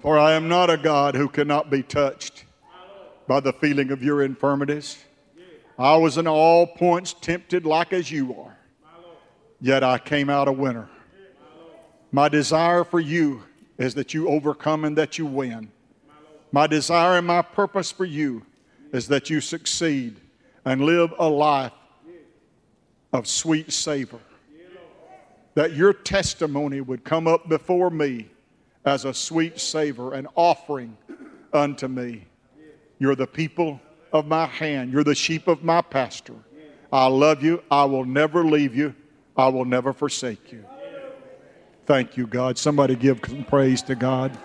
For I am not a God who cannot be touched by the feeling of your infirmities. I was in all points tempted like as you are, yet I came out a winner. My desire for you is that you overcome and that you win. My desire and my purpose for you is that you succeed and live a life of sweet savor. That your testimony would come up before me as a sweet savor, an offering unto me. You're the people of my hand, you're the sheep of my pasture. I love you. I will never leave you. I will never forsake you. Thank you, God. Somebody give praise to God.